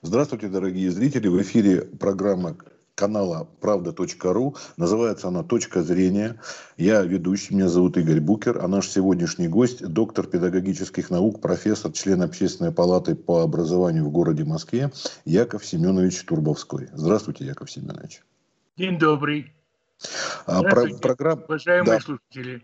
Здравствуйте, дорогие зрители. В эфире программа канала правда.ру. Называется она «Точка зрения». Я ведущий, меня зовут Игорь Букер, а наш сегодняшний гость – доктор педагогических наук, профессор, член Общественной палаты по образованию в городе Москве Яков Семенович Турбовской. Здравствуйте, Яков Семенович. День добрый. А, про, программ... Уважаемые да. слушатели.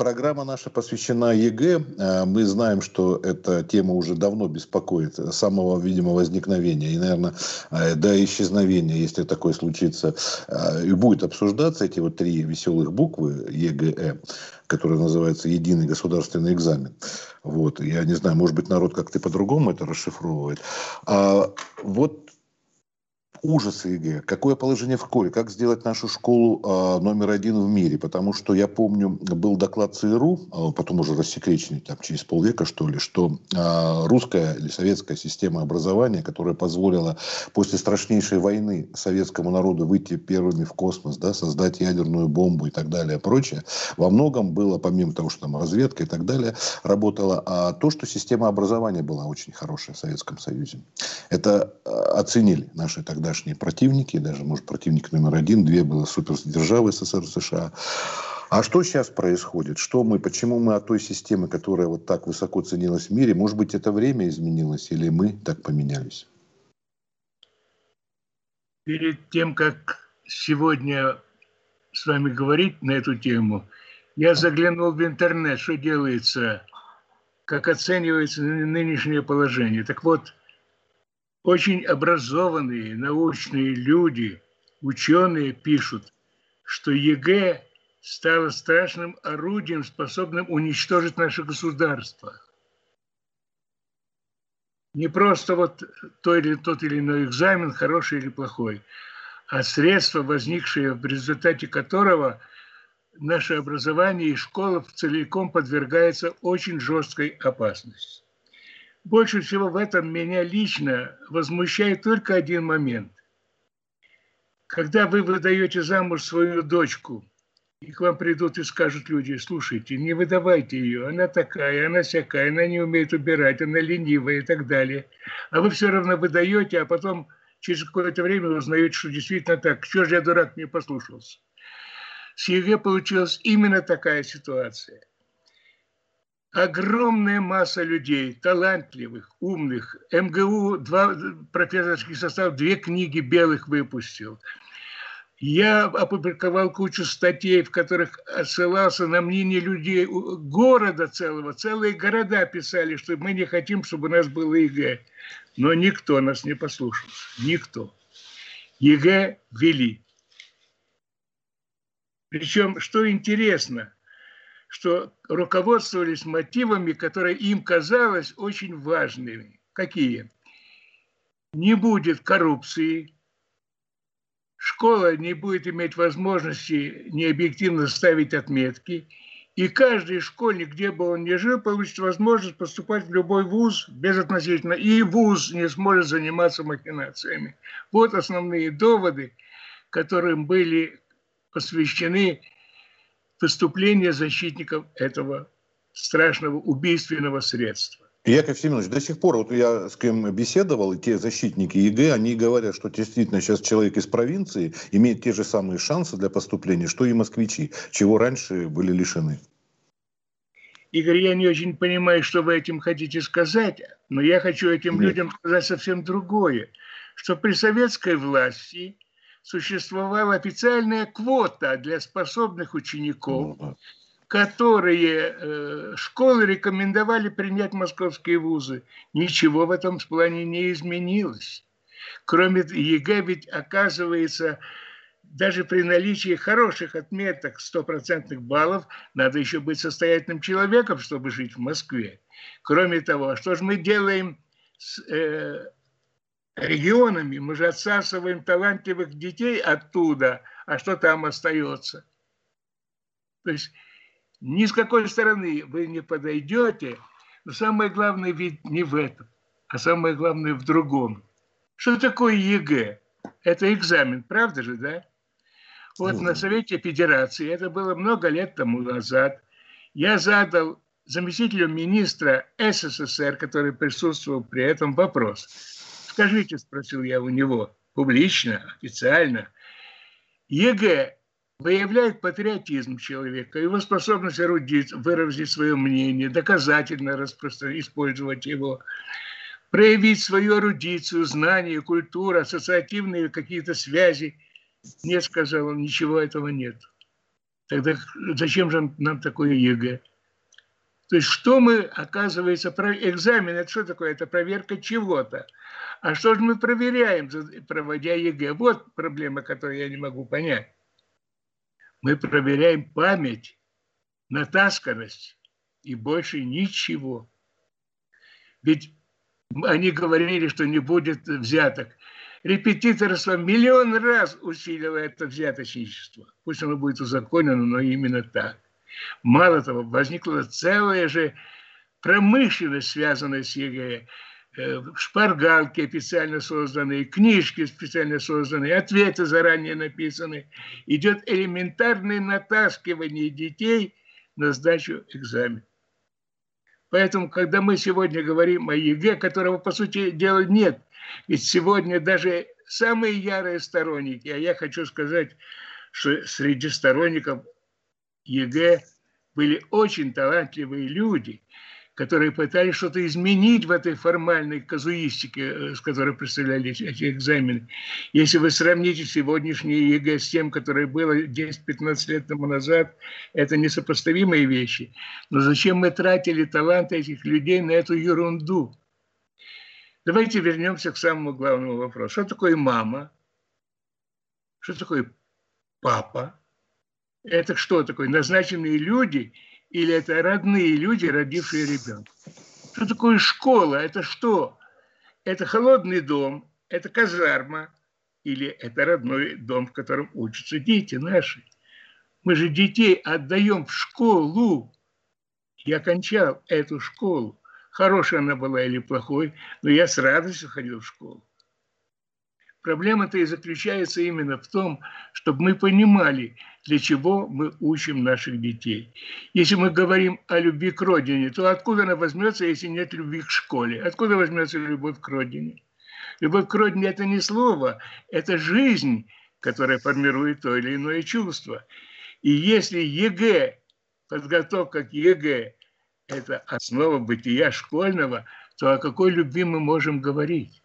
Программа наша посвящена ЕГЭ. Э, мы знаем, что эта тема уже давно беспокоит с самого, видимо, возникновения и, наверное, э, до исчезновения, если такое случится, э, и будет обсуждаться эти вот три веселых буквы ЕГЭ, которые называются «Единый государственный экзамен». Вот. Я не знаю, может быть, народ как-то по-другому это расшифровывает. А вот ужасы ЕГЭ, какое положение в школе, как сделать нашу школу э, номер один в мире, потому что я помню, был доклад ЦРУ, а потом уже рассекреченный там через полвека что ли, что э, русская или советская система образования, которая позволила после страшнейшей войны советскому народу выйти первыми в космос, да, создать ядерную бомбу и так далее, прочее, во многом было, помимо того, что там разведка и так далее, работала, а то, что система образования была очень хорошая в Советском Союзе. Это оценили наши тогда тогдашние противники, даже, может, противник номер один, две было супердержавы СССР США. А что сейчас происходит? Что мы, почему мы от той системы, которая вот так высоко ценилась в мире, может быть, это время изменилось или мы так поменялись? Перед тем, как сегодня с вами говорить на эту тему, я заглянул в интернет, что делается, как оценивается нынешнее положение. Так вот, очень образованные научные люди, ученые пишут, что ЕГЭ стало страшным орудием, способным уничтожить наше государство. Не просто вот то или тот или иной экзамен, хороший или плохой, а средство, возникшее в результате которого наше образование и школа целиком подвергается очень жесткой опасности. Больше всего в этом меня лично возмущает только один момент. Когда вы выдаете замуж свою дочку, и к вам придут и скажут люди, слушайте, не выдавайте ее, она такая, она всякая, она не умеет убирать, она ленивая и так далее. А вы все равно выдаете, а потом через какое-то время узнаете, что действительно так. Чего же я, дурак, не послушался? С ЕГЭ получилась именно такая ситуация огромная масса людей, талантливых, умных. МГУ, два профессорских состав, две книги белых выпустил. Я опубликовал кучу статей, в которых отсылался на мнение людей города целого. Целые города писали, что мы не хотим, чтобы у нас было ЕГЭ. Но никто нас не послушал. Никто. ЕГЭ ввели. Причем, что интересно – что руководствовались мотивами, которые им казалось очень важными. Какие? Не будет коррупции, школа не будет иметь возможности необъективно ставить отметки, и каждый школьник, где бы он ни жил, получит возможность поступать в любой вуз безотносительно, и вуз не сможет заниматься махинациями. Вот основные доводы, которым были посвящены выступления защитников этого страшного убийственного средства. Яков Семенович, до сих пор, вот я с кем беседовал, и те защитники ЕГЭ, они говорят, что действительно сейчас человек из провинции имеет те же самые шансы для поступления, что и москвичи, чего раньше были лишены. Игорь, я не очень понимаю, что вы этим хотите сказать, но я хочу этим Нет. людям сказать совсем другое, что при советской власти – существовала официальная квота для способных учеников, ну которые э, школы рекомендовали принять московские вузы. Ничего в этом плане не изменилось. Кроме ЕГЭ, ведь оказывается, даже при наличии хороших отметок, стопроцентных баллов, надо еще быть состоятельным человеком, чтобы жить в Москве. Кроме того, что же мы делаем с э, регионами. Мы же отсасываем талантливых детей оттуда, а что там остается? То есть ни с какой стороны вы не подойдете, но самое главное ведь не в этом, а самое главное в другом. Что такое ЕГЭ? Это экзамен, правда же, да? Вот на Совете Федерации, это было много лет тому назад, я задал заместителю министра, который присутствовал при этом, вопрос. Скажите, спросил я у него, публично, официально, ЕГЭ выявляет патриотизм человека, его способность рассуждать, выразить свое мнение, доказательно использовать его, проявить свою эрудицию, знания, культуру, ассоциативные какие-то связи. Нет, сказал он, ничего этого нет. Тогда зачем же нам такое ЕГЭ? То есть что мы, оказывается, про... экзамен, это что такое? Это проверка чего-то. А что же мы проверяем, проводя ЕГЭ? Вот проблема, которую я не могу понять. Мы проверяем память, натасканность и больше ничего. Ведь они говорили, что не будет взяток. Репетиторство миллион раз усилило это взяточничество. Пусть оно будет узаконено, но именно так. Мало того, возникла целая же промышленность, связанная с ЕГЭ. Э, шпаргалки официально созданные, книжки специально созданные, ответы заранее написаны. Идет элементарное натаскивание детей на сдачу экзамена. Поэтому, когда мы сегодня говорим о ЕГЭ, которого, по сути дела, нет, ведь сегодня даже самые ярые сторонники, а я хочу сказать, что среди сторонников ЕГЭ были очень талантливые люди – которые пытались что-то изменить в этой формальной казуистике, э, с которой представляли эти экзамены. Если вы сравните сегодняшнее ЕГЭ с тем, которое было 10-15 лет тому назад, это несопоставимые вещи. Но зачем мы тратили таланты этих людей на эту ерунду? Давайте вернемся к самому главному вопросу. Что такое мама? Что такое папа? Это что такое? Назначенные люди – или это родные люди, родившие ребенка. Что такое школа? Это что? Это холодный дом, это казарма, или это родной дом, в котором учатся дети наши. Мы же детей отдаем в школу. Я кончал эту школу. Хорошая она была или плохой, но я с радостью ходил в школу. Проблема-то и заключается именно в том, чтобы мы понимали, для чего мы учим наших детей. Если мы говорим о любви к родине, то откуда она возьмется, если нет любви к школе? Откуда возьмется любовь к родине? Любовь к родине – это не слово, это жизнь, которая формирует то или иное чувство. И если ЕГЭ, подготовка к ЕГЭ – это основа бытия школьного, то о какой любви мы можем говорить?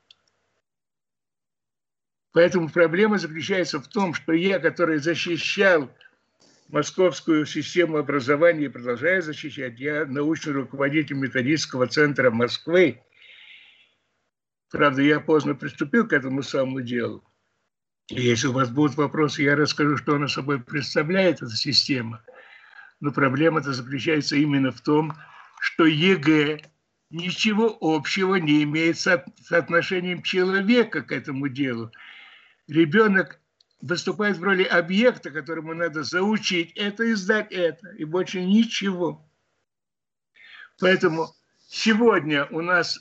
Поэтому проблема заключается в том, что я, который защищал московскую систему образования и продолжаю защищать, я научный руководитель методического центра Москвы. Правда, я поздно приступил к этому самому делу. И если у вас будут вопросы, я расскажу, что она собой представляет, эта система. Но проблема-то заключается именно в том, что ЕГЭ ничего общего не имеет с отношением человека к этому делу ребенок выступает в роли объекта, которому надо заучить это и сдать это, и больше ничего. Поэтому сегодня у нас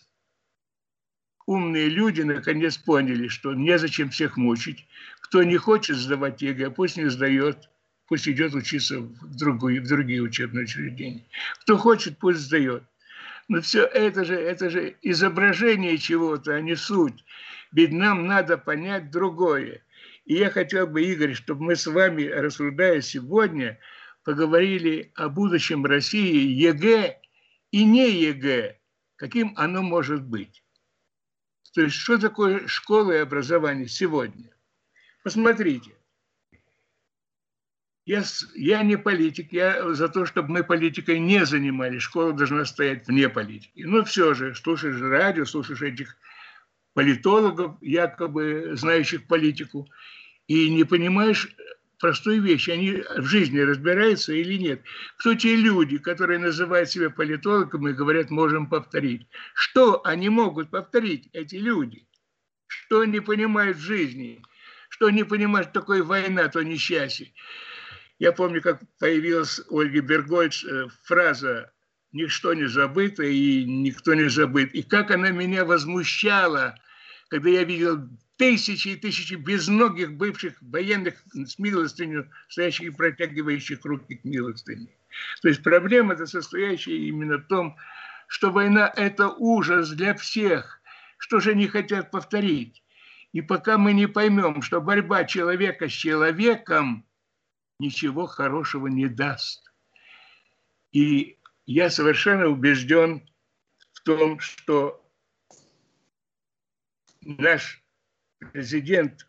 умные люди наконец поняли, что незачем всех мучить. Кто не хочет сдавать ЕГЭ, пусть не сдает, пусть идет учиться в, другую, в другие учебные учреждения. Кто хочет, пусть сдает. Но все это же, это же изображение чего-то, а не суть. Ведь нам надо понять другое. И я хотел бы, Игорь, чтобы мы с вами, рассуждая сегодня, поговорили о будущем России ЕГЭ и не ЕГЭ, каким оно может быть. То есть, что такое школа и образование сегодня? Посмотрите. Я, я не политик, я за то, чтобы мы политикой не занимались. Школа должна стоять вне политики. Но все же, слушаешь радио, слушаешь этих политологов, якобы знающих политику, и не понимаешь простой вещи, они в жизни разбираются или нет. Кто те люди, которые называют себя политологами и говорят, можем повторить? Что они могут повторить, эти люди? Что они понимают в жизни? Что они понимают, что такое война, то несчастье? Я помню, как появилась у Ольги Бергольц э, фраза «Ничто не забыто и никто не забыт». И как она меня возмущала, когда я видел тысячи и тысячи безногих бывших военных с милостынью, стоящих и протягивающих руки к милостыне. То есть проблема-то состоящая именно в том, что война – это ужас для всех. что же они хотят повторить. И пока мы не поймем, что борьба человека с человеком ничего хорошего не даст. И я совершенно убежден в том, что наш президент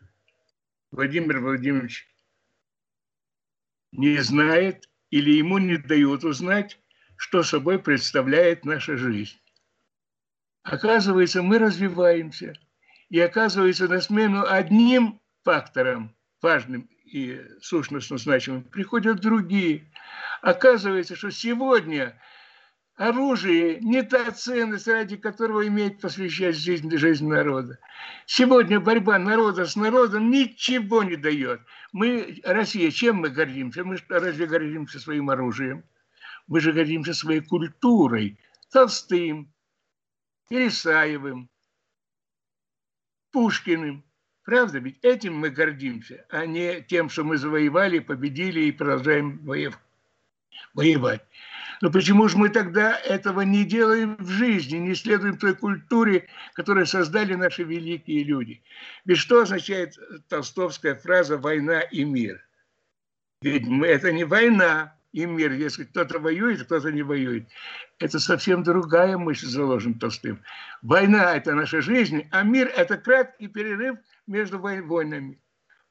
Владимир Владимирович не знает или ему не дают узнать, что собой представляет наша жизнь. Оказывается, мы развиваемся. И оказывается, на смену одним факторам, важным и сущностно значимым, приходят другие. Оказывается, что сегодня оружие не та ценность, ради которого имеет посвящать жизнь, жизнь народа. Сегодня борьба народа с народом ничего не дает. Мы, Россия, чем мы гордимся? Мы разве гордимся своим оружием? Мы же гордимся своей культурой, Толстым, Пересаевым, Пушкиным. Правда ведь этим мы гордимся, а не тем, что мы завоевали, победили и продолжаем воевать. Но почему же мы тогда этого не делаем в жизни, не следуем той культуре, которую создали наши великие люди? Ведь что означает толстовская фраза «война и мир»? Ведь это не война, и мир, если кто-то воюет, кто-то не воюет. Это совсем другая мысль заложена Толстым. Война – это наша жизнь, а мир – это краткий перерыв между войнами.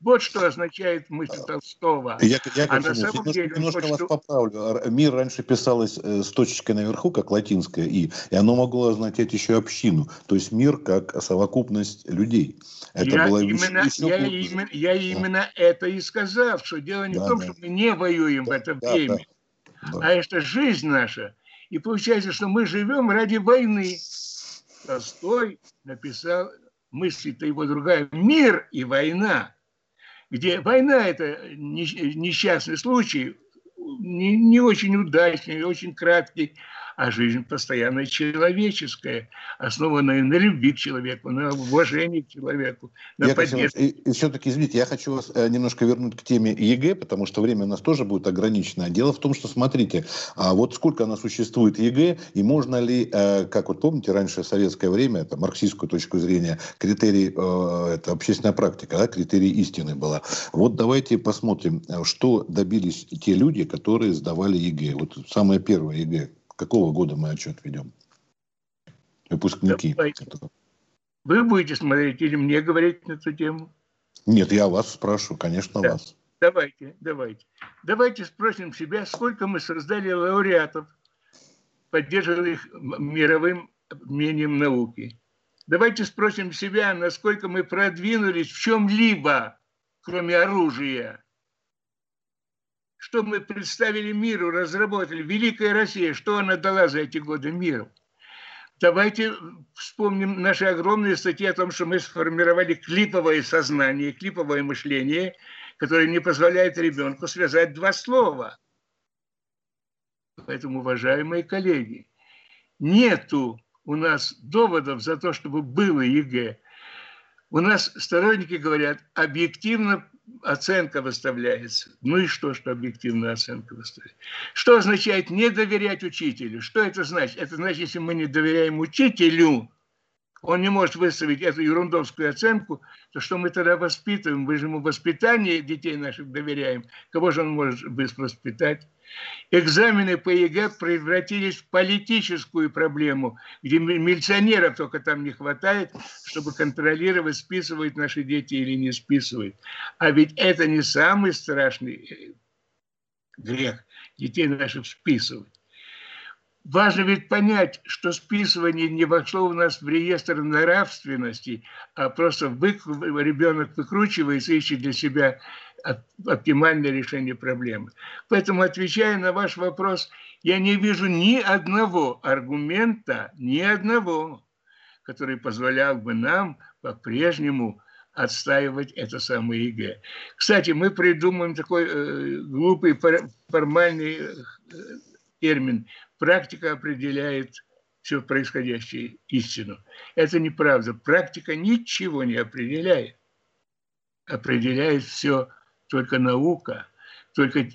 Вот что означает мысль Толстого. Я, я, а на самом деле, немножко хочет... вас поправлю. Мир раньше писалось э, с точечкой наверху, как латинское «и», и оно могло означать еще общину. То есть мир как совокупность людей. Это я, было именно, еще я, именно, я да. именно это и сказал, что дело не да, в том, да. что мы не воюем да, в это да, время, да, да. а это жизнь наша. И получается, что мы живем ради войны. Толстой написал, мысль-то его другая, мир и война где война – это несчастный случай, не, не очень удачный, очень краткий, а жизнь постоянно человеческая, основанная на любви к человеку, на уважении к человеку, на поддержке. И, и все-таки, извините, я хочу вас э, немножко вернуть к теме ЕГЭ, потому что время у нас тоже будет ограничено. Дело в том, что, смотрите, а вот сколько она существует ЕГЭ, и можно ли, э, как вот помните, раньше в советское время, это марксистскую точку зрения, критерий, э, это общественная практика, да, критерий истины была. Вот давайте посмотрим, что добились те люди, которые сдавали ЕГЭ. Вот самое первое ЕГЭ, Какого года мы отчет ведем? Выпускники. Вы будете смотреть или мне говорить на эту тему? Нет, я вас спрашиваю, конечно, да. вас. Давайте, давайте. Давайте спросим себя, сколько мы создали лауреатов, поддерживали их мировым мнением науки. Давайте спросим себя, насколько мы продвинулись в чем-либо, кроме оружия что мы представили миру, разработали. Великая Россия, что она дала за эти годы миру? Давайте вспомним наши огромные статьи о том, что мы сформировали клиповое сознание, клиповое мышление, которое не позволяет ребенку связать два слова. Поэтому, уважаемые коллеги, нету у нас доводов за то, чтобы было ЕГЭ. У нас сторонники говорят, объективно оценка выставляется. Ну и что, что объективная оценка выставляется? Что означает не доверять учителю? Что это значит? Это значит, если мы не доверяем учителю, он не может выставить эту ерундовскую оценку, то что мы тогда воспитываем? Мы же ему воспитание детей наших доверяем. Кого же он может быстро воспитать? Экзамены по ЕГЭ превратились в политическую проблему, где милиционеров только там не хватает, чтобы контролировать, списывают наши дети или не списывают. А ведь это не самый страшный э, грех детей наших списывать. Важно ведь понять, что списывание не вошло у нас в реестр нравственности, а просто выкру... ребенок выкручивается, ищет для себя оптимальное решение проблемы. Поэтому, отвечая на ваш вопрос, я не вижу ни одного аргумента, ни одного, который позволял бы нам по-прежнему отстаивать это самое ЕГЭ. Кстати, мы придумаем такой э, глупый формальный э, термин практика определяет все происходящее истину. Это неправда. Практика ничего не определяет. Определяет все только наука, только э,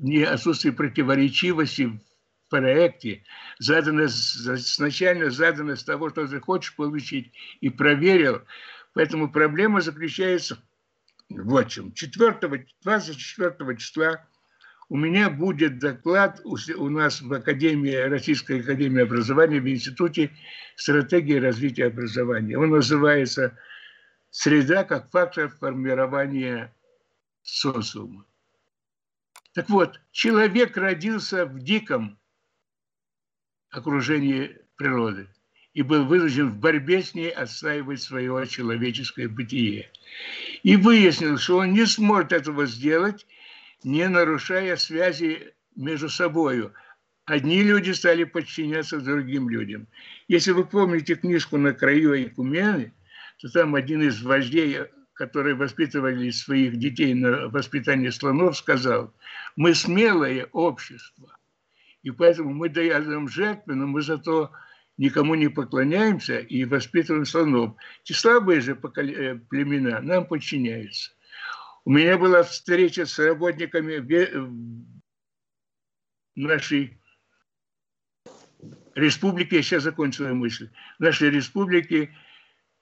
не отсутствие противоречивости в проекте задано, сначала задано с того, что ты хочешь получить, и проверил. Поэтому проблема заключается вот в чем. 4, 24 числа у меня будет доклад у нас в Академии, Российской Академии Образования, в Институте стратегии развития образования. Он называется «Среда как фактор формирования социума». Так вот, человек родился в диком окружении природы и был вынужден в борьбе с ней отстаивать свое человеческое бытие. И выяснил, что он не сможет этого сделать, не нарушая связи между собой. Одни люди стали подчиняться другим людям. Если вы помните книжку «На краю Экумены», то там один из вождей, которые воспитывали своих детей на воспитании слонов, сказал, мы смелое общество, и поэтому мы даем жертвы, но мы зато никому не поклоняемся и воспитываем слонов. Те слабые же э, племена нам подчиняются. У меня была встреча с работниками нашей республики, я сейчас закончу свою мысль, нашей республики,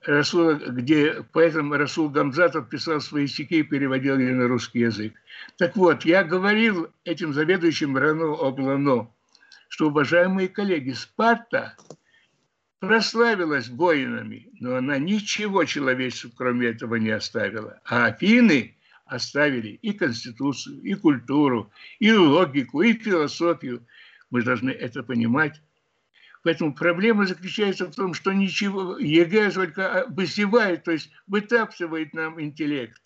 Расул, где поэтому Расул Гамзатов писал свои стихи и переводил их на русский язык. Так вот, я говорил этим заведующим Рано Облано, что, уважаемые коллеги, Спарта прославилась воинами, но она ничего человечеству, кроме этого, не оставила. А Афины оставили и конституцию, и культуру, и логику, и философию. Мы должны это понимать. Поэтому проблема заключается в том, что ничего, ЕГЭ только высевает, то есть вытаптывает нам интеллект.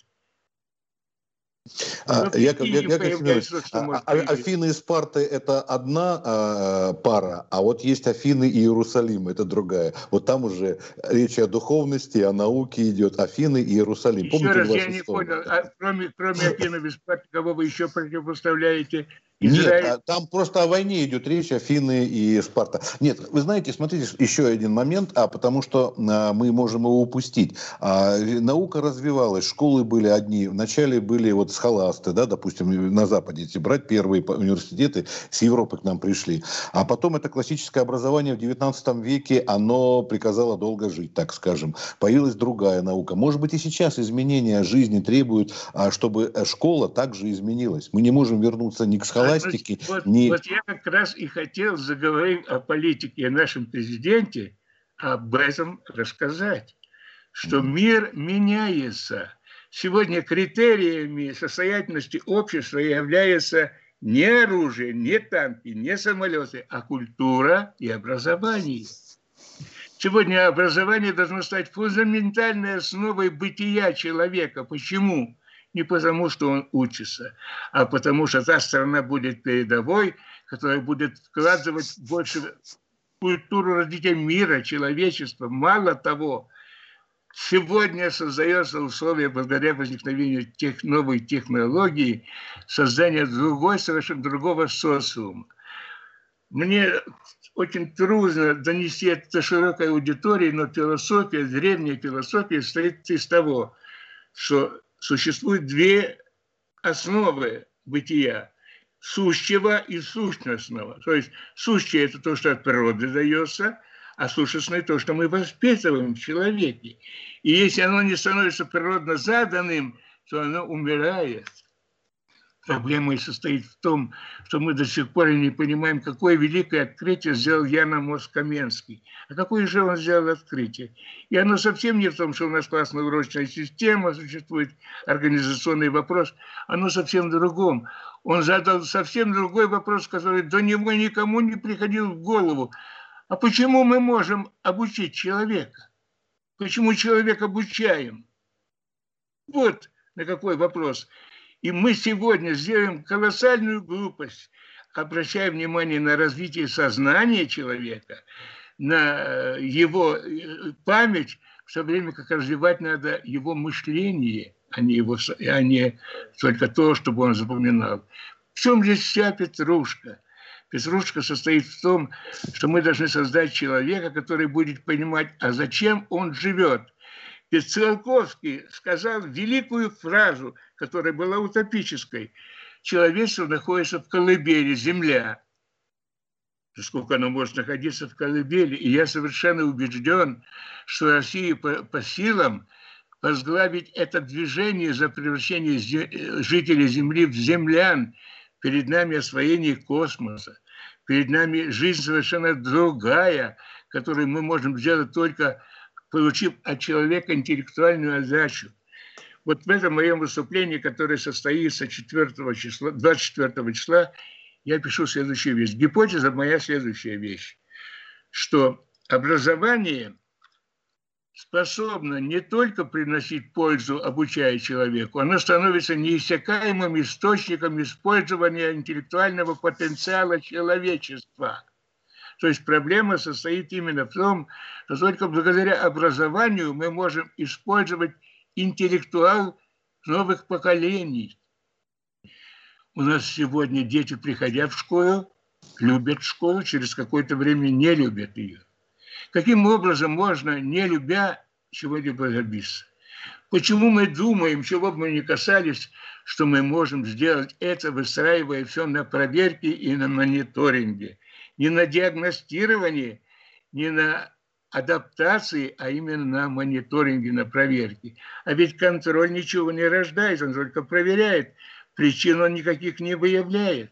А, Яков, Яков Семенович, а, а, Афины и Спарты – это одна а, пара, а вот есть Афины и Иерусалим – это другая. Вот там уже речь о духовности, о науке идет. Афины и Иерусалим. Еще Помните раз, я не понял, а кроме, кроме Афины и Спарты, кого вы еще противопоставляете Израиль... Нет, там просто о войне идет речь, Афины и Спарта. Нет, вы знаете, смотрите, еще один момент, а потому что а, мы можем его упустить. А, наука развивалась, школы были одни. Вначале были вот схоласты, да, допустим, на Западе, если брать первые университеты с Европы к нам пришли. А потом это классическое образование в 19 веке, оно приказало долго жить, так скажем. Появилась другая наука. Может быть, и сейчас изменения жизни требуют, а, чтобы школа также изменилась. Мы не можем вернуться ни к схоластам, схоластики. Вот, не... вот я как раз и хотел заговорить о политике, о нашем президенте, об этом рассказать, что мир меняется. Сегодня критериями состоятельности общества являются не оружие, не танки, не самолеты, а культура и образование. Сегодня образование должно стать фундаментальной основой бытия человека. Почему? Не потому, что он учится, а потому что та страна будет передовой, которая будет вкладывать больше культуру развития мира, человечества. Мало того, сегодня создается условия благодаря возникновению тех, новой технологии создания другой, совершенно другого социума. Мне очень трудно донести это широкой аудитории, но философия, древняя философия стоит из того, что существует две основы бытия – сущего и сущностного. То есть сущее – это то, что от природы дается, а сущностное – то, что мы воспитываем в человеке. И если оно не становится природно заданным, то оно умирает – Проблема и состоит в том, что мы до сих пор не понимаем, какое великое открытие сделал Яна Москаменский. А какое же он сделал открытие? И оно совсем не в том, что у нас классная урочная система, существует организационный вопрос. Оно совсем в другом. Он задал совсем другой вопрос, который до него никому не приходил в голову. А почему мы можем обучить человека? Почему человек обучаем? Вот на какой вопрос. И мы сегодня сделаем колоссальную глупость, обращая внимание на развитие сознания человека, на его э, память, в то время как развивать надо его мышление, а не, его, а не только то, чтобы он запоминал. В чем здесь вся Петрушка? Петрушка состоит в том, что мы должны создать человека, который будет понимать, а зачем он живет – Циолковский сказал великую фразу, которая была утопической. Человечество находится в колыбели, земля. сколько оно может находиться в колыбели. И я совершенно убежден, что России по, по силам возглавить это движение за превращение жителей Земли в землян. Перед нами освоение космоса. Перед нами жизнь совершенно другая, которую мы можем сделать только получив от человека интеллектуальную отдачу. Вот в этом моем выступлении, которое состоится 4 числа, 24 числа, я пишу следующую вещь. Гипотеза моя следующая вещь, что образование способно не только приносить пользу, обучая человеку, оно становится неиссякаемым источником использования интеллектуального потенциала человечества. То есть проблема состоит именно в том, что только благодаря образованию мы можем использовать интеллектуал новых поколений. У нас сегодня дети, приходя в школу, любят школу, через какое-то время не любят ее. Каким образом можно, не любя, чего-либо добиться? Почему мы думаем, чего бы мы ни касались, что мы можем сделать это, выстраивая все на проверке и на мониторинге, не на диагностировании, не на адаптации, а именно на мониторинге, на проверке. А ведь контроль ничего не рождает, он только проверяет. Причин он никаких не выявляет.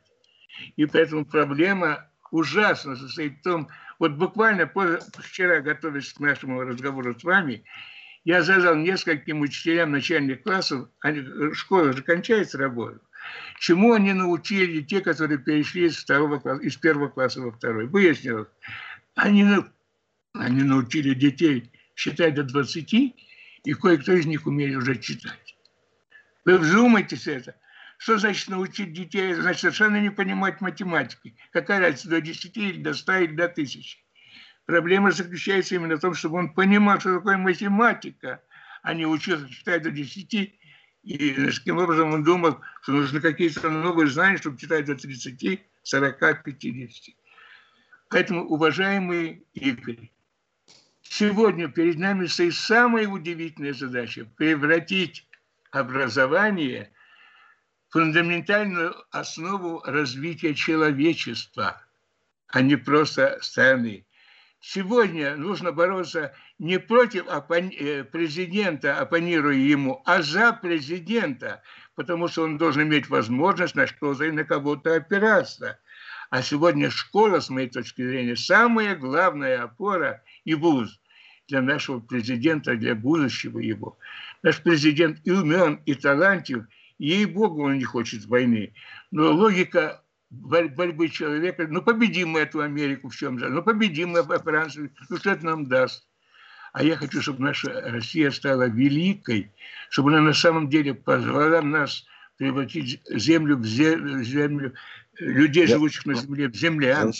И поэтому проблема ужасно состоит в том, вот буквально вчера, готовясь к нашему разговору с вами, я задал нескольким учителям начальных классов, они, школа же кончается работа, чему они научили те, которые перешли из, второго класса, из первого класса во второй. Выяснилось, они они научили детей считать до 20, и кое-кто из них умели уже читать. Вы вздумайтесь это. Что значит научить детей? Значит, совершенно не понимать математики. Какая разница, до 10 или до 100 или до 1000? Проблема заключается именно в том, чтобы он понимал, что такое математика, а не учился читать до 10 и таким образом он думал, что нужны какие-то новые знания, чтобы читать до 30, 40, 50. Поэтому, уважаемый Игорь, Сегодня перед нами стоит самая удивительная задача – превратить образование в фундаментальную основу развития человечества, а не просто страны. Сегодня нужно бороться не против э, президента, оппонируя ему, а за президента, потому что он должен иметь возможность на что-то и на кого-то опираться. А сегодня школа, с моей точки зрения, самая главная опора и вуз для нашего президента, для будущего его. Наш президент и умен, и талантлив, ей-богу, он не хочет войны. Но логика борьбы человека, ну победим мы эту Америку в чем же, ну победим мы Францию, ну что это нам даст? А я хочу, чтобы наша Россия стала великой, чтобы она на самом деле позвала нас превратить землю в землю, людей, живущих на земле, в землян.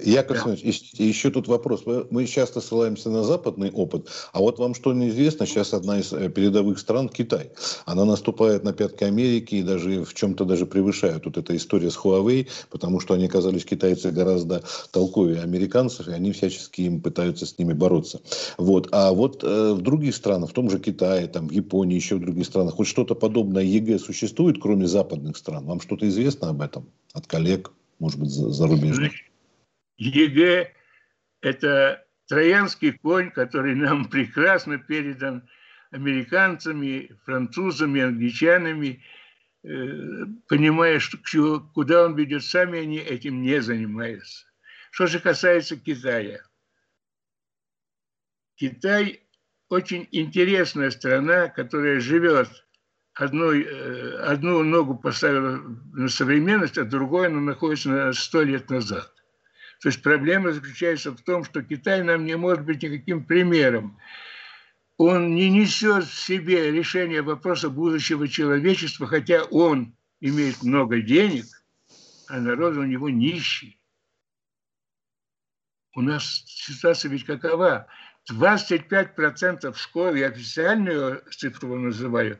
Яков да. еще тут вопрос. Мы часто ссылаемся на западный опыт, а вот вам что неизвестно, сейчас одна из э, передовых стран Китай. Она наступает на пятки Америки и даже в чем-то даже превышает. Тут эта история с Huawei, потому что они оказались китайцы гораздо толковее американцев, и они всячески им пытаются с ними бороться. Вот. А вот э, в других странах, в том же Китае, там, в Японии, еще в других странах, хоть что-то подобное ЕГЭ существует, кроме западных стран? Вам что-то известно об этом от коллег, может быть, зарубежных? ЕГЭ – это троянский конь, который нам прекрасно передан американцами, французами, англичанами, э, понимая, что, куда он ведет, сами они этим не занимаются. Что же касается Китая. Китай очень интересная страна, которая живет одной, э, одну ногу поставила на современность, а другую она находится на сто лет назад. То есть проблема заключается в том, что Китай нам не может быть никаким примером. Он не несет в себе решение вопроса будущего человечества, хотя он имеет много денег, а народ у него нищий. У нас ситуация ведь какова? 25% школ, я официальную цифру называю,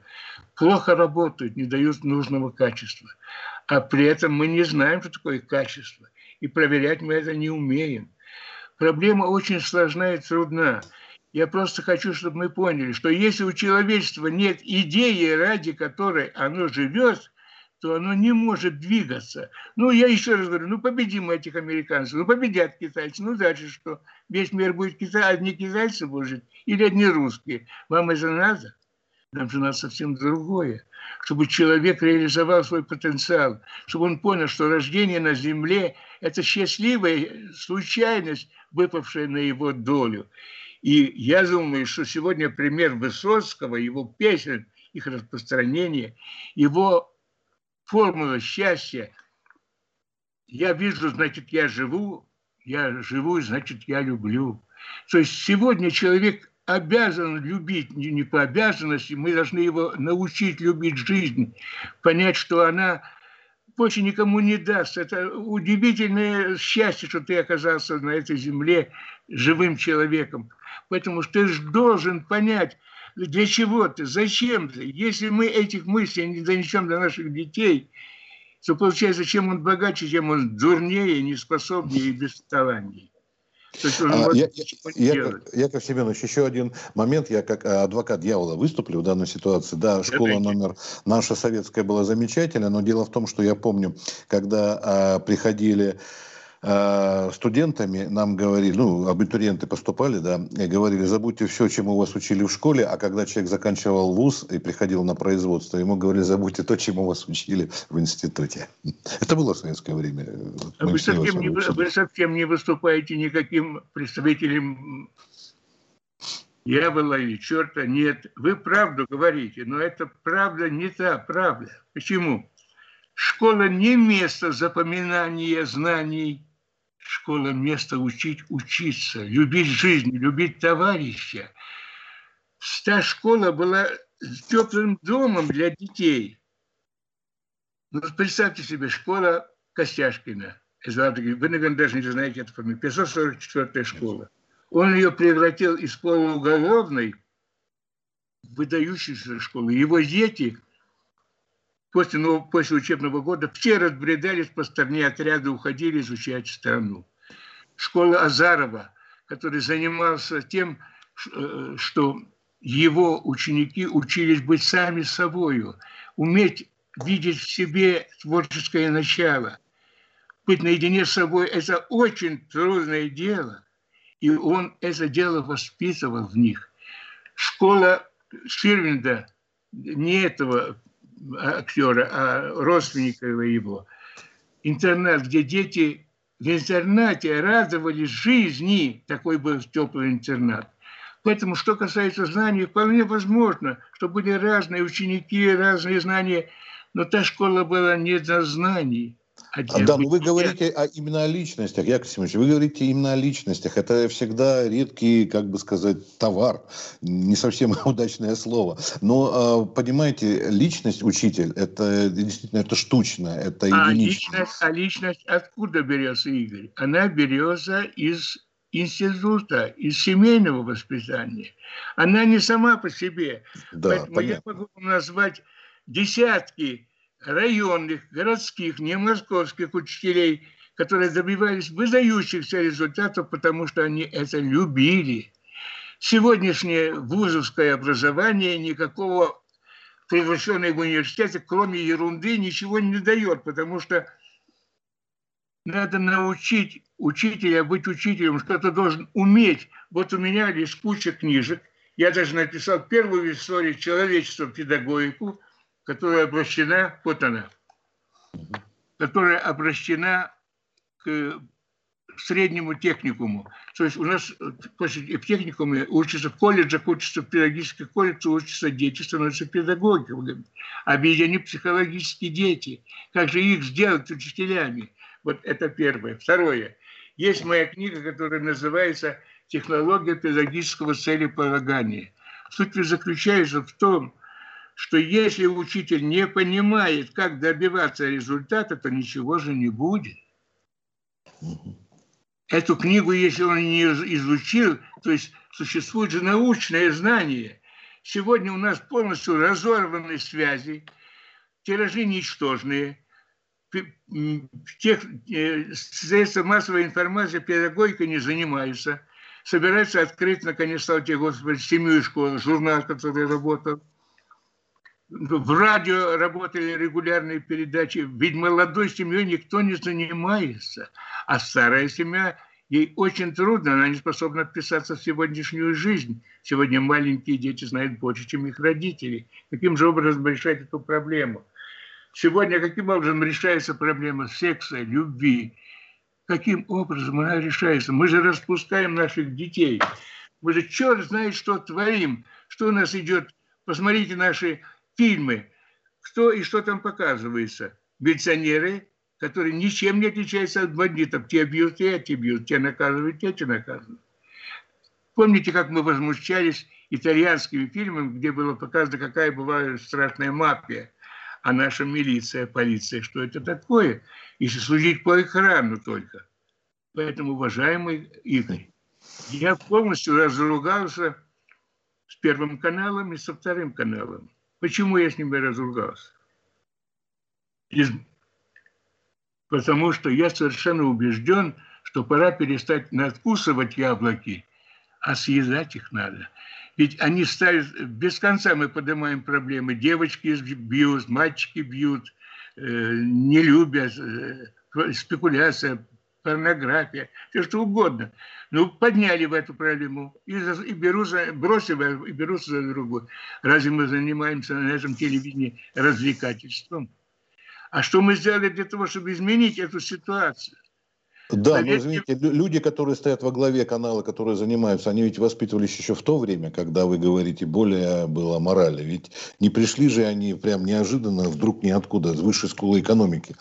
плохо работают, не дают нужного качества. А при этом мы не знаем, что такое качество и проверять мы это не умеем. Проблема очень сложна и трудна. Я просто хочу, чтобы мы поняли, что если у человечества нет идеи, ради которой оно живет, то оно не может двигаться. Ну, я еще раз говорю, ну, победим этих американцев, ну, победят китайцы, ну, дальше что? Весь мир будет китай, одни китайцы будут жить или одни русские. Вам это надо? Нам же надо совсем другое. Чтобы человек реализовал свой потенциал, чтобы он понял, что рождение на Земле – это счастливая случайность, выпавшая на его долю. И я думаю, что сегодня пример Высоцкого, его песен, их распространение, его формула счастья. Я вижу, значит, я живу, я живу, значит, я люблю. То есть сегодня человек обязан любить, не по обязанности, мы должны его научить любить жизнь, понять, что она больше никому не даст. Это удивительное счастье, что ты оказался на этой земле живым человеком. Поэтому ты же должен понять, для чего ты, зачем ты. Если мы этих мыслей не донесем до наших детей, то получается, чем он богаче, тем он дурнее, неспособнее и бесталаннее. А, я, я, Яков Семенович, еще один момент. Я как адвокат дьявола выступлю в данной ситуации. Да, школа номер наша советская была замечательная, но дело в том, что я помню, когда а, приходили Э, студентами нам говорили, ну, абитуриенты поступали, да, и говорили, забудьте все, чему вас учили в школе, а когда человек заканчивал вуз и приходил на производство, ему говорили, забудьте то, чему вас учили в институте. Это было в советское время. А вы совсем, не, вы совсем не выступаете никаким представителем дьявола или черта. Нет, вы правду говорите, но это правда не та правда. Почему? Школа не место запоминания знаний, Школа – место учить учиться, любить жизнь, любить товарища. Та школа была теплым домом для детей. Ну, представьте себе, школа Костяшкина. Вы, наверное, даже не знаете эту фамилию. 544 школа. Он ее превратил из полууголовной в выдающуюся школу. Его дети – после, ну, после учебного года все разбредались по стране, отряды уходили изучать страну. Школа Азарова, который занимался тем, э, что его ученики учились быть сами собою, уметь видеть в себе творческое начало. Быть наедине с собой – это очень трудное дело. И он это дело воспитывал в них. Школа Ширвинда не этого актера, а родственника его. Интернат, где дети в интернате радовались жизни, такой был теплый интернат. Поэтому, что касается знаний, вполне возможно, что были разные ученики, разные знания, но та школа была не до знаний. А да, но вы говорите о, именно о личностях, Яков Семенович, вы говорите именно о личностях. Это всегда редкий, как бы сказать, товар. Не совсем удачное слово. Но, а, понимаете, личность учитель, это действительно это штучно, это а Личность, а личность откуда берется, Игорь? Она берется из института, из семейного воспитания. Она не сама по себе. Да, Поэтому понятно. я могу назвать десятки районных, городских, не московских учителей, которые добивались выдающихся результатов, потому что они это любили. Сегодняшнее вузовское образование никакого превращенное в университете, кроме ерунды, ничего не дает, потому что надо научить учителя быть учителем, что-то должен уметь. Вот у меня есть куча книжек. Я даже написал первую в истории человечества педагогику – которая обращена, вот она, которая обращена к среднему техникуму. То есть у нас после в техникуме учатся в колледжах, учатся в педагогических колледжах, учатся дети, становятся педагогами. А ведь психологические дети. Как же их сделать учителями? Вот это первое. Второе. Есть моя книга, которая называется «Технология педагогического целеполагания». Суть заключается в том, что если учитель не понимает, как добиваться результата, то ничего же не будет. Эту книгу, если он не изучил, то есть существует же научное знание. Сегодня у нас полностью разорваны связи, тиражи ничтожные, тех, э, средства массовой информации педагогикой не занимаются. Собираются открыть, наконец, слава тебе, Господи, семью и школу, журнал, который работал в радио работали регулярные передачи, ведь молодой семьей никто не занимается, а старая семья, ей очень трудно, она не способна вписаться в сегодняшнюю жизнь. Сегодня маленькие дети знают больше, чем их родители. Каким же образом решать эту проблему? Сегодня каким образом решается проблема секса, любви? Каким образом она решается? Мы же распускаем наших детей. Мы же черт знает, что творим. Что у нас идет? Посмотрите наши фильмы, кто и что там показывается. Милиционеры, которые ничем не отличаются от бандитов. Те бьют, и эти бьют, те наказывают, эти наказывают. Помните, как мы возмущались итальянскими фильмами, где было показано, какая бывает страшная мафия, а наша милиция, полиция, что это такое, если служить по экрану только. Поэтому, уважаемый Игорь, я полностью разругался с Первым каналом и со Вторым каналом. Почему я с ними разругался? Из... Потому что я совершенно убежден, что пора перестать надкусывать яблоки, а съедать их надо. Ведь они ставят, без конца мы поднимаем проблемы. Девочки бьют, мальчики бьют, э, не любят, э, спекуляция, порнография, все что угодно. Ну, подняли в эту проблему и, и беру за, бросили и берутся за другую. Разве мы занимаемся на этом телевидении развлекательством? А что мы сделали для того, чтобы изменить эту ситуацию? Да, Поверьте... но извините, люди, которые стоят во главе канала, которые занимаются, они ведь воспитывались еще в то время, когда вы говорите, более было морали. Ведь не пришли же они прям неожиданно, вдруг ниоткуда, с высшей школы экономики,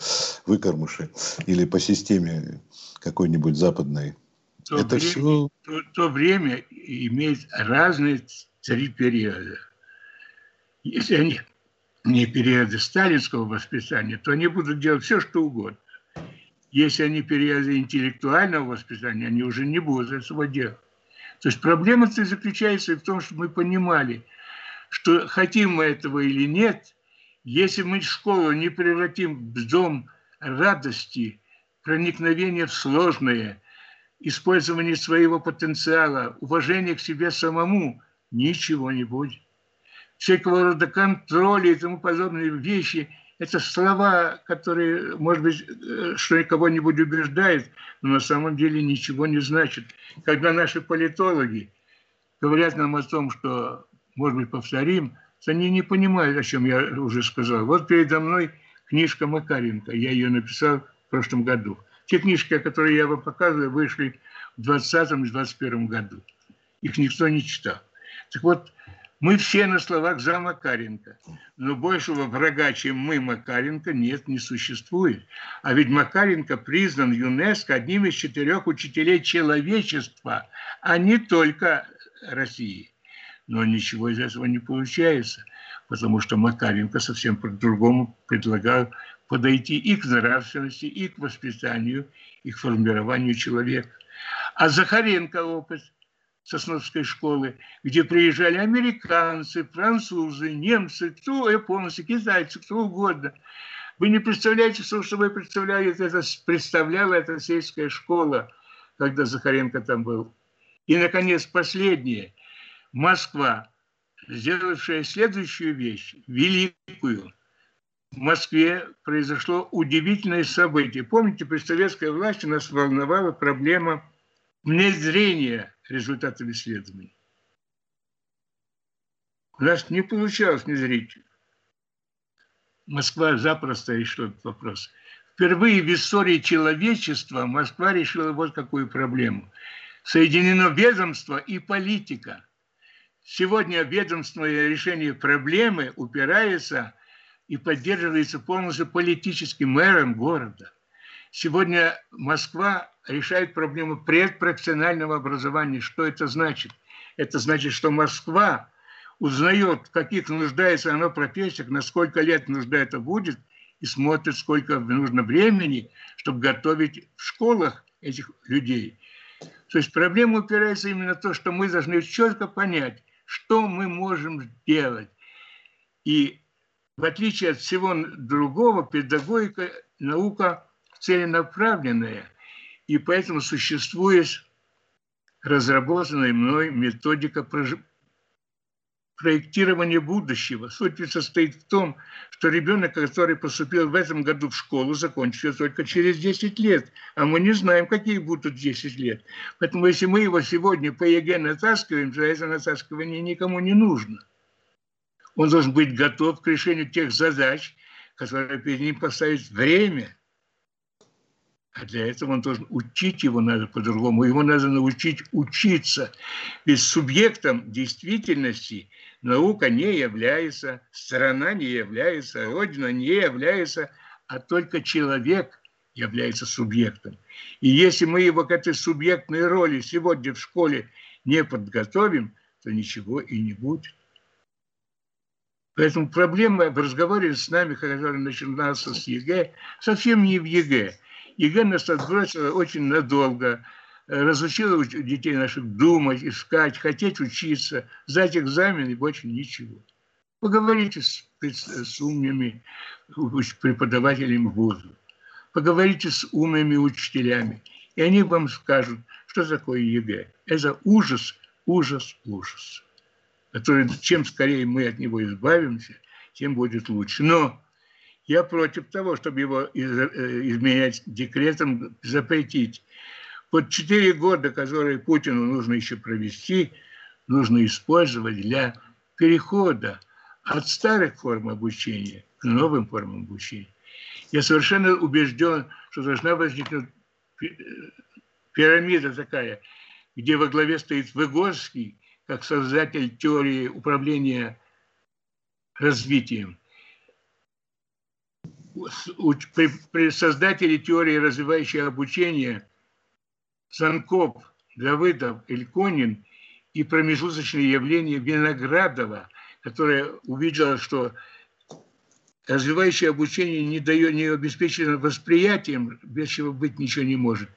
выкормыши, или по системе какой-нибудь западной. То Это время, все... то, то время имеет разные три периода. Если они не периоды сталинского воспитания, то они будут делать все, что угодно. Если они периоды интеллектуального воспитания, они уже не будут этого делать. То есть проблема заключается в том, что мы понимали, что хотим мы этого или нет, если мы школу не превратим в дом радости, проникновения в сложное, использование своего потенциала, уважение к себе самому, ничего не будет. Всякого рода контроли и тому подобные вещи – это слова, которые, может быть, э, что кого-нибудь убеждают, но на самом деле ничего не значит. Когда наши политологи говорят нам о том, что, может быть, повторим, они не понимают, о чем я уже сказал. Вот передо мной книжка Макаренко, я ее написал в прошлом году – те книжки, которые я вам показываю, вышли в 2020 и 2021 году. Их никто не читал. Так вот, мы все на словах за Макаренко. Но большего врага, чем мы, Макаренко, нет, не существует. А ведь Макаренко признан ЮНЕСКО одним из четырех учителей человечества, а не только России. Но ничего из этого не получается, потому что Макаренко совсем по-другому предлагал подойти и к нравственности, и к воспитанию, и к формированию человека. А Захаренко опыт Сосновской школы, где приезжали американцы, французы, немцы, кто японцы, китайцы, кто угодно. Вы не представляете, что собой представляет это, представляла эта сельская школа, когда Захаренко там был. И, наконец, последнее. Москва, сделавшая следующую вещь, великую – в Москве произошло удивительное событие. Помните, при советской власти нас волновала проблема внедрения результатов исследований. У нас не получалось внедрить. Москва запросто решила этот вопрос. Впервые в истории человечества Москва решила вот какую проблему. Соединено ведомство и политика. Сегодня ведомственное решение проблемы упирается и поддерживается полностью политическим мэром города. Сегодня Москва решает проблему предпрофессионального образования. Что это значит? Это значит, что Москва узнает, в каких нуждается оно профессиях, на сколько лет нужда это будет, и смотрит, сколько нужно времени, чтобы готовить в школах этих людей. То есть проблема упирается именно в то, что мы должны четко понять, что мы можем сделать. И в отличие от всего другого, педагогика – наука целенаправленная, и поэтому существует разработанная мной методика проектирование будущего. Суть ведь состоит в том, что ребенок, который поступил в этом году в школу, закончит ее только через 10 лет. А мы не знаем, какие будут 10 лет. Поэтому если мы его сегодня по ЕГЭ натаскиваем, то это натаскивание никому не нужно. Он должен быть готов к решению тех задач, которые перед ним поставить время – а для этого он должен учить его надо по-другому. Его надо научить учиться. Ведь субъектом действительности наука не является, страна не является, Родина не является, а только человек является субъектом. И если мы его к этой субъектной роли сегодня в школе не подготовим, то ничего и не будет. Поэтому проблема в разговоре с нами, который начинался с ЕГЭ, совсем не в ЕГЭ. ЕГЭ нас отбросила очень надолго, разучила детей наших думать, искать, хотеть учиться, сдать экзамен и больше ничего. Поговорите с, с умными преподавателями вуза, поговорите с умными учителями, и они вам скажут, что такое ЕГЭ. Это ужас, ужас, ужас. Который, чем скорее мы от него избавимся, тем будет лучше. Но я против того, чтобы его э, изменять декретом, запретить. Вот четыре года, которые Путину нужно еще провести, нужно использовать для перехода от старых форм обучения к новым формам обучения. Я совершенно убежден, что должна возникнуть пирамида такая, где во главе стоит Выгорский, как создатель теории управления развитием при, создателе теории развивающего обучения Санкоп, Давыдов, Ильконин и промежуточные явления Виноградова, которая увидела, что развивающее обучение не, дает, не обеспечено восприятием, без чего быть ничего не может.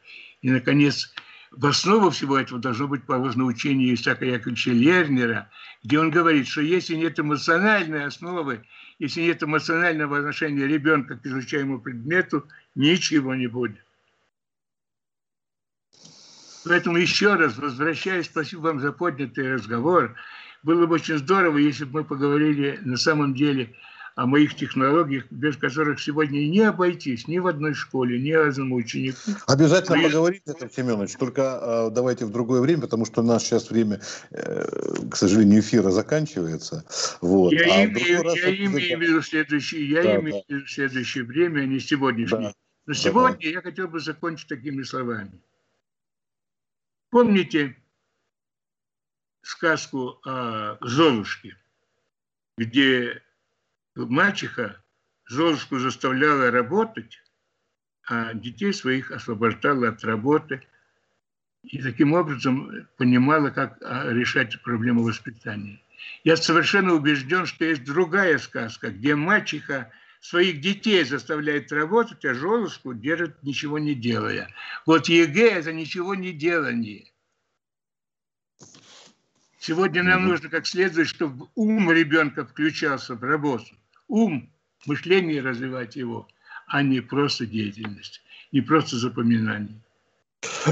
И, наконец, в основу всего этого должно быть положено учение Исаака Яковлевича Лернера, где он говорит, что если нет эмоциональной основы, если нет эмоционального отношения ребенка к изучаемому предмету, ничего не будет. Поэтому еще раз, возвращаясь, спасибо вам за поднятый разговор. Было бы очень здорово, если бы мы поговорили на самом деле о моих технологиях, без которых сегодня не обойтись ни в одной школе, ни одному ученику. Обязательно Но поговорим, Петр Семенович, только э, давайте в другое время, потому что у нас сейчас время, э, к сожалению, эфира заканчивается. Вот. Я, а имею, я имею в виду следующее, я да, имею в виду следующее время, а не сегодняшнее. Да. Но сегодня да. я хотел бы закончить такими словами. Помните сказку о Золушке, где мачеха Золушку заставляла работать, а детей своих освобождала от работы и таким образом понимала, как а, решать проблему воспитания. Я совершенно убежден, что есть другая сказка, где мачеха своих детей заставляет работать, а Золушку держит ничего не делая. Вот ЕГЭ – это ничего не делание. Сегодня нам нужно как следует, чтобы ум ребенка включался в работу ум, мышление развивать его, а не просто деятельность, не просто запоминание.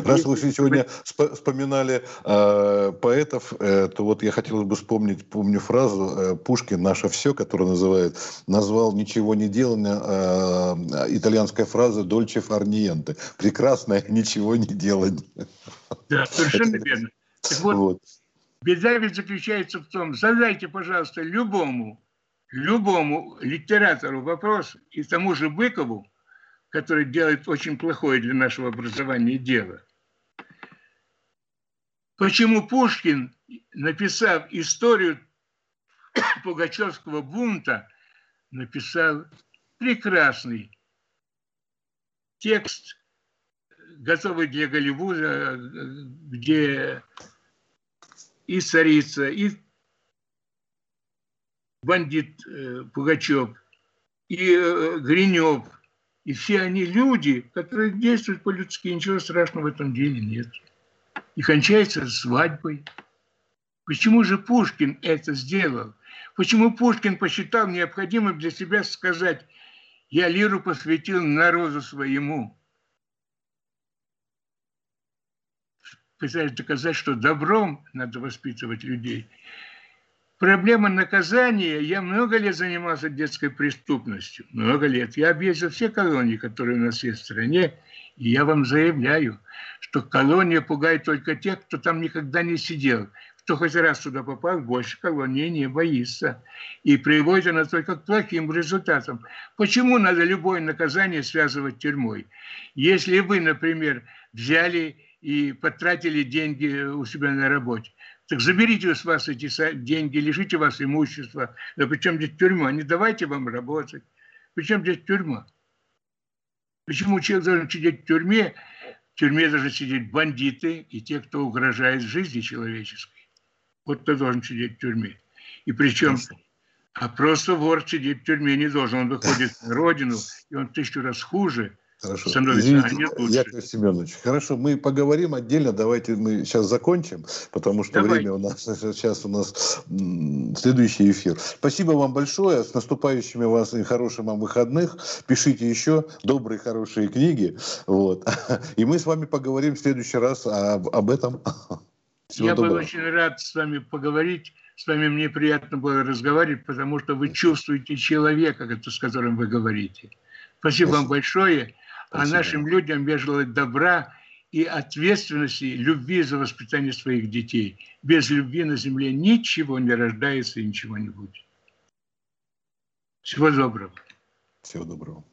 Раз вы сегодня вспоминали э, поэтов, э, то вот я хотел бы вспомнить, помню фразу э, Пушкин «Наше все», который называет, назвал «Ничего не делание», э, итальянская фраза «Дольче фарниенте», прекрасное «Ничего не делание». Да, совершенно верно. Так вот, вот, беда ведь заключается в том, задайте, пожалуйста, любому любому литератору вопрос, и тому же Быкову, который делает очень плохое для нашего образования дело. Почему Пушкин, написав историю Пугачевского бунта, написал прекрасный текст, готовый для Голливуда, где и царица, и бандит э, Пугачев, и э, Гринев, и все они люди, которые действуют по-людски, ничего страшного в этом деле нет. И кончается свадьбой. Почему же Пушкин это сделал? Почему Пушкин посчитал необходимым для себя сказать, я лиру посвятил народу своему? Пытаясь доказать, что добром надо воспитывать людей – проблема наказания. Я много лет занимался детской преступностью. Много лет. Я объездил все колонии, которые у нас есть в стране. И я вам заявляю, что колония пугает только тех, кто там никогда не сидел. Кто хоть раз туда попал, больше колонии не боится. И приводит она только к плохим результатам. Почему надо любое наказание связывать тюрьмой? Если вы, например, взяли и потратили деньги у себя на работе, так заберите с вас эти деньги, лишите вас имущества. Да причем здесь тюрьма? Не давайте вам работать. Причем здесь тюрьма? Почему человек должен сидеть в тюрьме? В тюрьме должны сидеть бандиты и те, кто угрожает жизни человеческой. Вот кто должен сидеть в тюрьме. И причем, а просто вор сидеть в тюрьме не должен. Он выходит на родину, и он тысячу раз хуже – Хорошо. Извините, Яков Семенович, хорошо, мы поговорим отдельно, давайте мы сейчас закончим, потому что Давай. время у нас сейчас у нас следующий эфир. Спасибо вам большое, с наступающими вас и хороших вам выходных. Пишите еще добрые, хорошие книги, вот. И мы с вами поговорим в следующий раз об, об этом. Всего Я доброго. был очень рад с вами поговорить. С вами мне приятно было разговаривать, потому что вы чувствуете человека, с которым вы говорите. Спасибо, Спасибо. вам большое а нашим людям желаю добра и ответственности, любви за воспитание своих детей. Без любви на земле ничего не рождается и ничего не будет. Всего доброго. Всего доброго.